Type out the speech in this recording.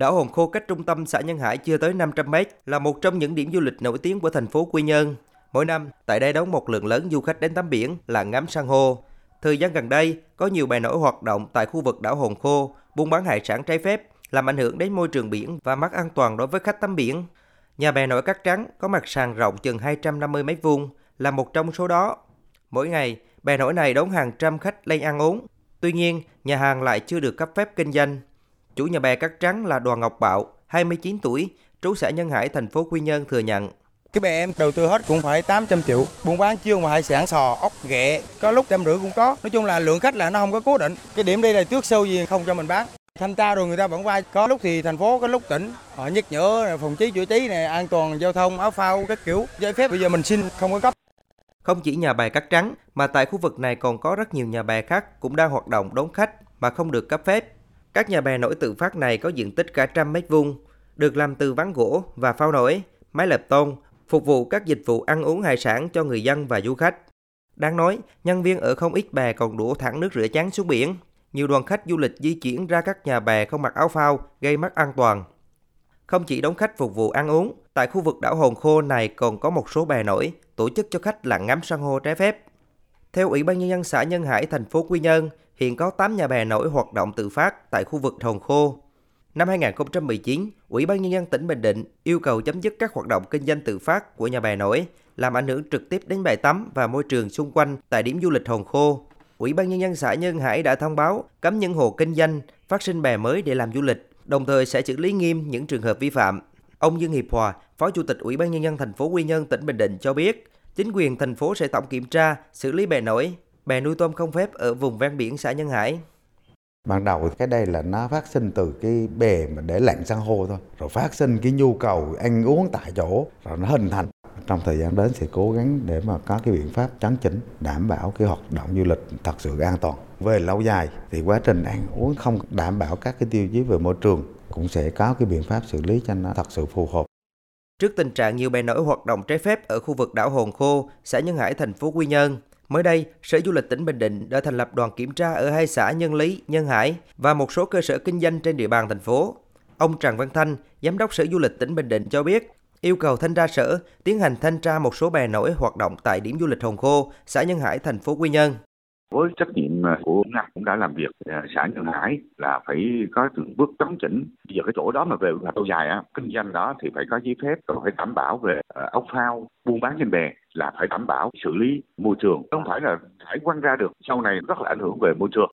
Đảo Hòn Khô cách trung tâm xã Nhân Hải chưa tới 500 mét là một trong những điểm du lịch nổi tiếng của thành phố Quy Nhơn. Mỗi năm, tại đây đón một lượng lớn du khách đến tắm biển là ngắm san hô. Thời gian gần đây, có nhiều bè nổi hoạt động tại khu vực đảo Hòn Khô, buôn bán hải sản trái phép, làm ảnh hưởng đến môi trường biển và mất an toàn đối với khách tắm biển. Nhà bè nổi cát trắng có mặt sàn rộng chừng 250 mét vuông là một trong số đó. Mỗi ngày, bè nổi này đón hàng trăm khách lên ăn uống. Tuy nhiên, nhà hàng lại chưa được cấp phép kinh doanh. Chủ nhà bè cát trắng là Đoàn Ngọc Bảo, 29 tuổi, trú xã Nhân Hải, thành phố Quy Nhơn thừa nhận. Cái bè em đầu tư hết cũng phải 800 triệu. Buôn bán chiêu mà hải sản sò, ốc, ghẹ, có lúc trăm rưỡi cũng có. Nói chung là lượng khách là nó không có cố định. Cái điểm đây là trước sâu gì không cho mình bán. Thanh tra rồi người ta vẫn vai. Có lúc thì thành phố, có lúc tỉnh. Họ nhắc nhở phòng cháy chữa cháy này, an toàn giao thông, áo phao, các kiểu. Giấy phép bây giờ mình xin không có cấp. Không chỉ nhà bè cát trắng, mà tại khu vực này còn có rất nhiều nhà bè khác cũng đang hoạt động đón khách mà không được cấp phép. Các nhà bè nổi tự phát này có diện tích cả trăm mét vuông, được làm từ ván gỗ và phao nổi, máy lợp tôn, phục vụ các dịch vụ ăn uống hải sản cho người dân và du khách. Đáng nói, nhân viên ở không ít bè còn đổ thẳng nước rửa chén xuống biển. Nhiều đoàn khách du lịch di chuyển ra các nhà bè không mặc áo phao, gây mất an toàn. Không chỉ đón khách phục vụ ăn uống, tại khu vực đảo Hòn Khô này còn có một số bè nổi tổ chức cho khách lặn ngắm san hô trái phép. Theo Ủy ban Nhân dân xã Nhân Hải, thành phố Quy Nhơn, hiện có 8 nhà bè nổi hoạt động tự phát tại khu vực Hòn Khô. Năm 2019, Ủy ban Nhân dân tỉnh Bình Định yêu cầu chấm dứt các hoạt động kinh doanh tự phát của nhà bè nổi, làm ảnh hưởng trực tiếp đến bãi tắm và môi trường xung quanh tại điểm du lịch Hòn Khô. Ủy ban Nhân dân xã Nhân Hải đã thông báo cấm những hộ kinh doanh phát sinh bè mới để làm du lịch, đồng thời sẽ xử lý nghiêm những trường hợp vi phạm. Ông Dương Hiệp Hòa, Phó Chủ tịch Ủy ban Nhân dân thành phố Quy Nhơn, tỉnh Bình Định cho biết, chính quyền thành phố sẽ tổng kiểm tra, xử lý bè nổi, bè nuôi tôm không phép ở vùng ven biển xã Nhân Hải. Ban đầu cái đây là nó phát sinh từ cái bè mà để lặn san hô thôi, rồi phát sinh cái nhu cầu ăn uống tại chỗ, rồi nó hình thành. Trong thời gian đến sẽ cố gắng để mà có cái biện pháp chấn chỉnh, đảm bảo cái hoạt động du lịch thật sự an toàn. Về lâu dài thì quá trình ăn uống không đảm bảo các cái tiêu chí về môi trường cũng sẽ có cái biện pháp xử lý cho nó thật sự phù hợp. Trước tình trạng nhiều bè nổi hoạt động trái phép ở khu vực đảo Hòn Khô, xã Nhân Hải, thành phố Quy Nhơn, mới đây, Sở Du lịch tỉnh Bình Định đã thành lập đoàn kiểm tra ở hai xã Nhân Lý, Nhân Hải và một số cơ sở kinh doanh trên địa bàn thành phố. Ông Trần Văn Thanh, Giám đốc Sở Du lịch tỉnh Bình Định cho biết, yêu cầu thanh tra sở tiến hành thanh tra một số bè nổi hoạt động tại điểm du lịch Hòn Khô, xã Nhân Hải, thành phố Quy Nhơn với trách nhiệm à, của ngành cũng đã làm việc à, xã Nhân Hải là phải có từng bước chấn chỉnh. Giờ cái chỗ đó mà về là lâu dài á, kinh doanh đó thì phải có giấy phép, rồi phải đảm bảo về à, ốc phao, buôn bán trên bè là phải đảm bảo xử lý môi trường. Không phải là thải quăng ra được, sau này rất là ảnh hưởng về môi trường.